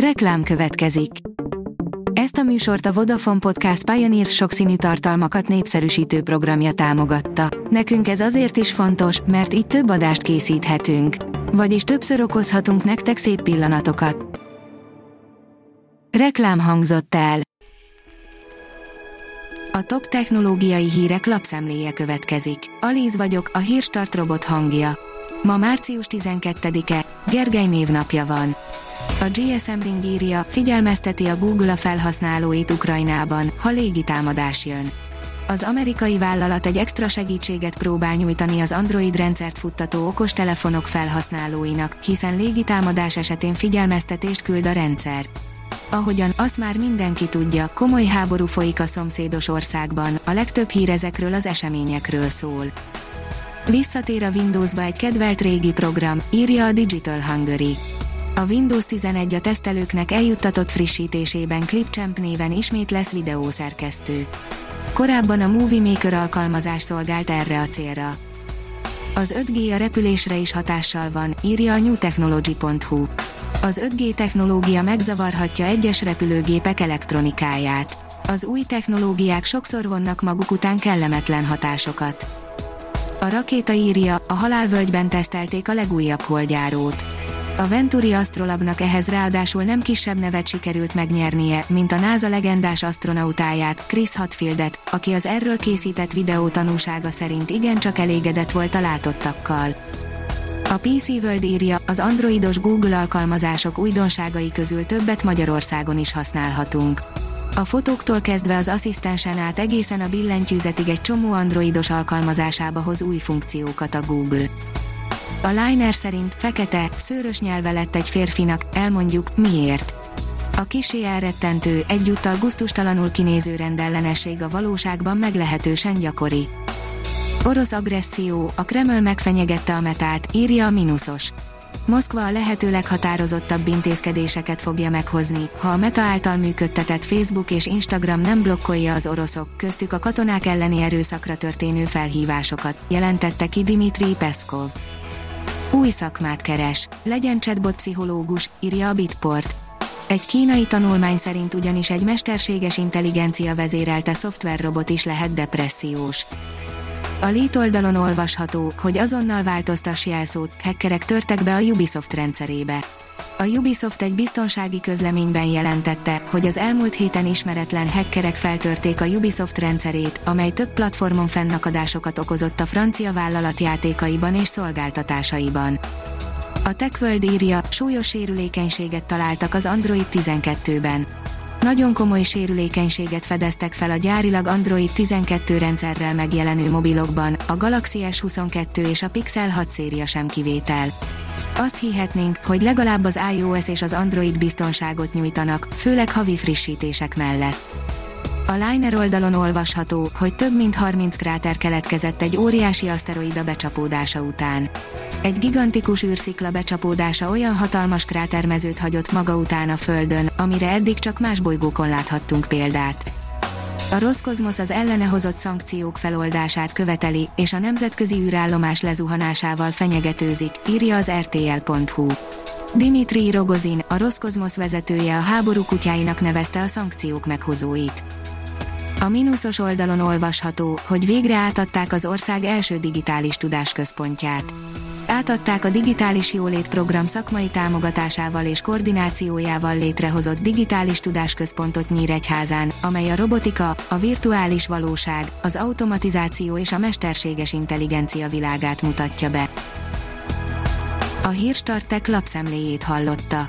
Reklám következik. Ezt a műsort a Vodafone Podcast Pioneer sokszínű tartalmakat népszerűsítő programja támogatta. Nekünk ez azért is fontos, mert így több adást készíthetünk. Vagyis többször okozhatunk nektek szép pillanatokat. Reklám hangzott el. A top technológiai hírek lapszemléje következik. Alíz vagyok, a hírstart robot hangja. Ma március 12-e, Gergely névnapja van. A GSM Ring írja, figyelmezteti a Google a felhasználóit Ukrajnában, ha légitámadás jön. Az amerikai vállalat egy extra segítséget próbál nyújtani az Android rendszert futtató okostelefonok felhasználóinak, hiszen légitámadás esetén figyelmeztetést küld a rendszer. Ahogyan azt már mindenki tudja, komoly háború folyik a szomszédos országban, a legtöbb hír ezekről az eseményekről szól. Visszatér a Windowsba egy kedvelt régi program, írja a Digital Hungary. A Windows 11 a tesztelőknek eljuttatott frissítésében Clipchamp néven ismét lesz videószerkesztő. Korábban a Movie Maker alkalmazás szolgált erre a célra. Az 5G a repülésre is hatással van, írja a newtechnology.hu. Az 5G technológia megzavarhatja egyes repülőgépek elektronikáját. Az új technológiák sokszor vonnak maguk után kellemetlen hatásokat. A rakéta írja, a halálvölgyben tesztelték a legújabb holdjárót. A Venturi Astrolabnak ehhez ráadásul nem kisebb nevet sikerült megnyernie, mint a NASA legendás astronautáját, Chris Hadfieldet, aki az erről készített videó tanúsága szerint igencsak elégedett volt a látottakkal. A PC World írja, az androidos Google alkalmazások újdonságai közül többet Magyarországon is használhatunk. A fotóktól kezdve az asszisztensen át egészen a billentyűzetig egy csomó androidos alkalmazásába hoz új funkciókat a Google. A Liner szerint fekete, szőrös nyelve lett egy férfinak, elmondjuk, miért. A kisé elrettentő, egyúttal guztustalanul kinéző rendellenesség a valóságban meglehetősen gyakori. Orosz agresszió, a Kreml megfenyegette a metát, írja a Minusos. Moszkva a lehető leghatározottabb intézkedéseket fogja meghozni, ha a Meta által működtetett Facebook és Instagram nem blokkolja az oroszok, köztük a katonák elleni erőszakra történő felhívásokat, jelentette ki Dimitri Peszkov. Új szakmát keres, legyen chatbot pszichológus, írja a Bitport. Egy kínai tanulmány szerint ugyanis egy mesterséges intelligencia vezérelte szoftverrobot is lehet depressziós. A Lét oldalon olvasható, hogy azonnal változtass jelszót, hackerek törtek be a Ubisoft rendszerébe. A Ubisoft egy biztonsági közleményben jelentette, hogy az elmúlt héten ismeretlen hackerek feltörték a Ubisoft rendszerét, amely több platformon fennakadásokat okozott a francia vállalat játékaiban és szolgáltatásaiban. A TechWorld írja, súlyos sérülékenységet találtak az Android 12-ben. Nagyon komoly sérülékenységet fedeztek fel a gyárilag Android 12 rendszerrel megjelenő mobilokban, a Galaxy S22 és a Pixel 6 széria sem kivétel. Azt hihetnénk, hogy legalább az iOS és az Android biztonságot nyújtanak, főleg havi frissítések mellett. A Liner oldalon olvasható, hogy több mint 30 kráter keletkezett egy óriási aszteroida becsapódása után. Egy gigantikus űrszikla becsapódása olyan hatalmas krátermezőt hagyott maga után a Földön, amire eddig csak más bolygókon láthattunk példát. A Roszkozmosz az ellene hozott szankciók feloldását követeli, és a nemzetközi űrállomás lezuhanásával fenyegetőzik, írja az rtl.hu. Dimitri Rogozin, a Roszkozmosz vezetője a háború kutyáinak nevezte a szankciók meghozóit. A mínuszos oldalon olvasható, hogy végre átadták az ország első digitális tudásközpontját. Átadták a Digitális Jólét program szakmai támogatásával és koordinációjával létrehozott Digitális Tudásközpontot Nyíregyházán, amely a robotika, a virtuális valóság, az automatizáció és a mesterséges intelligencia világát mutatja be. A Hírstartek lapszemléjét hallotta.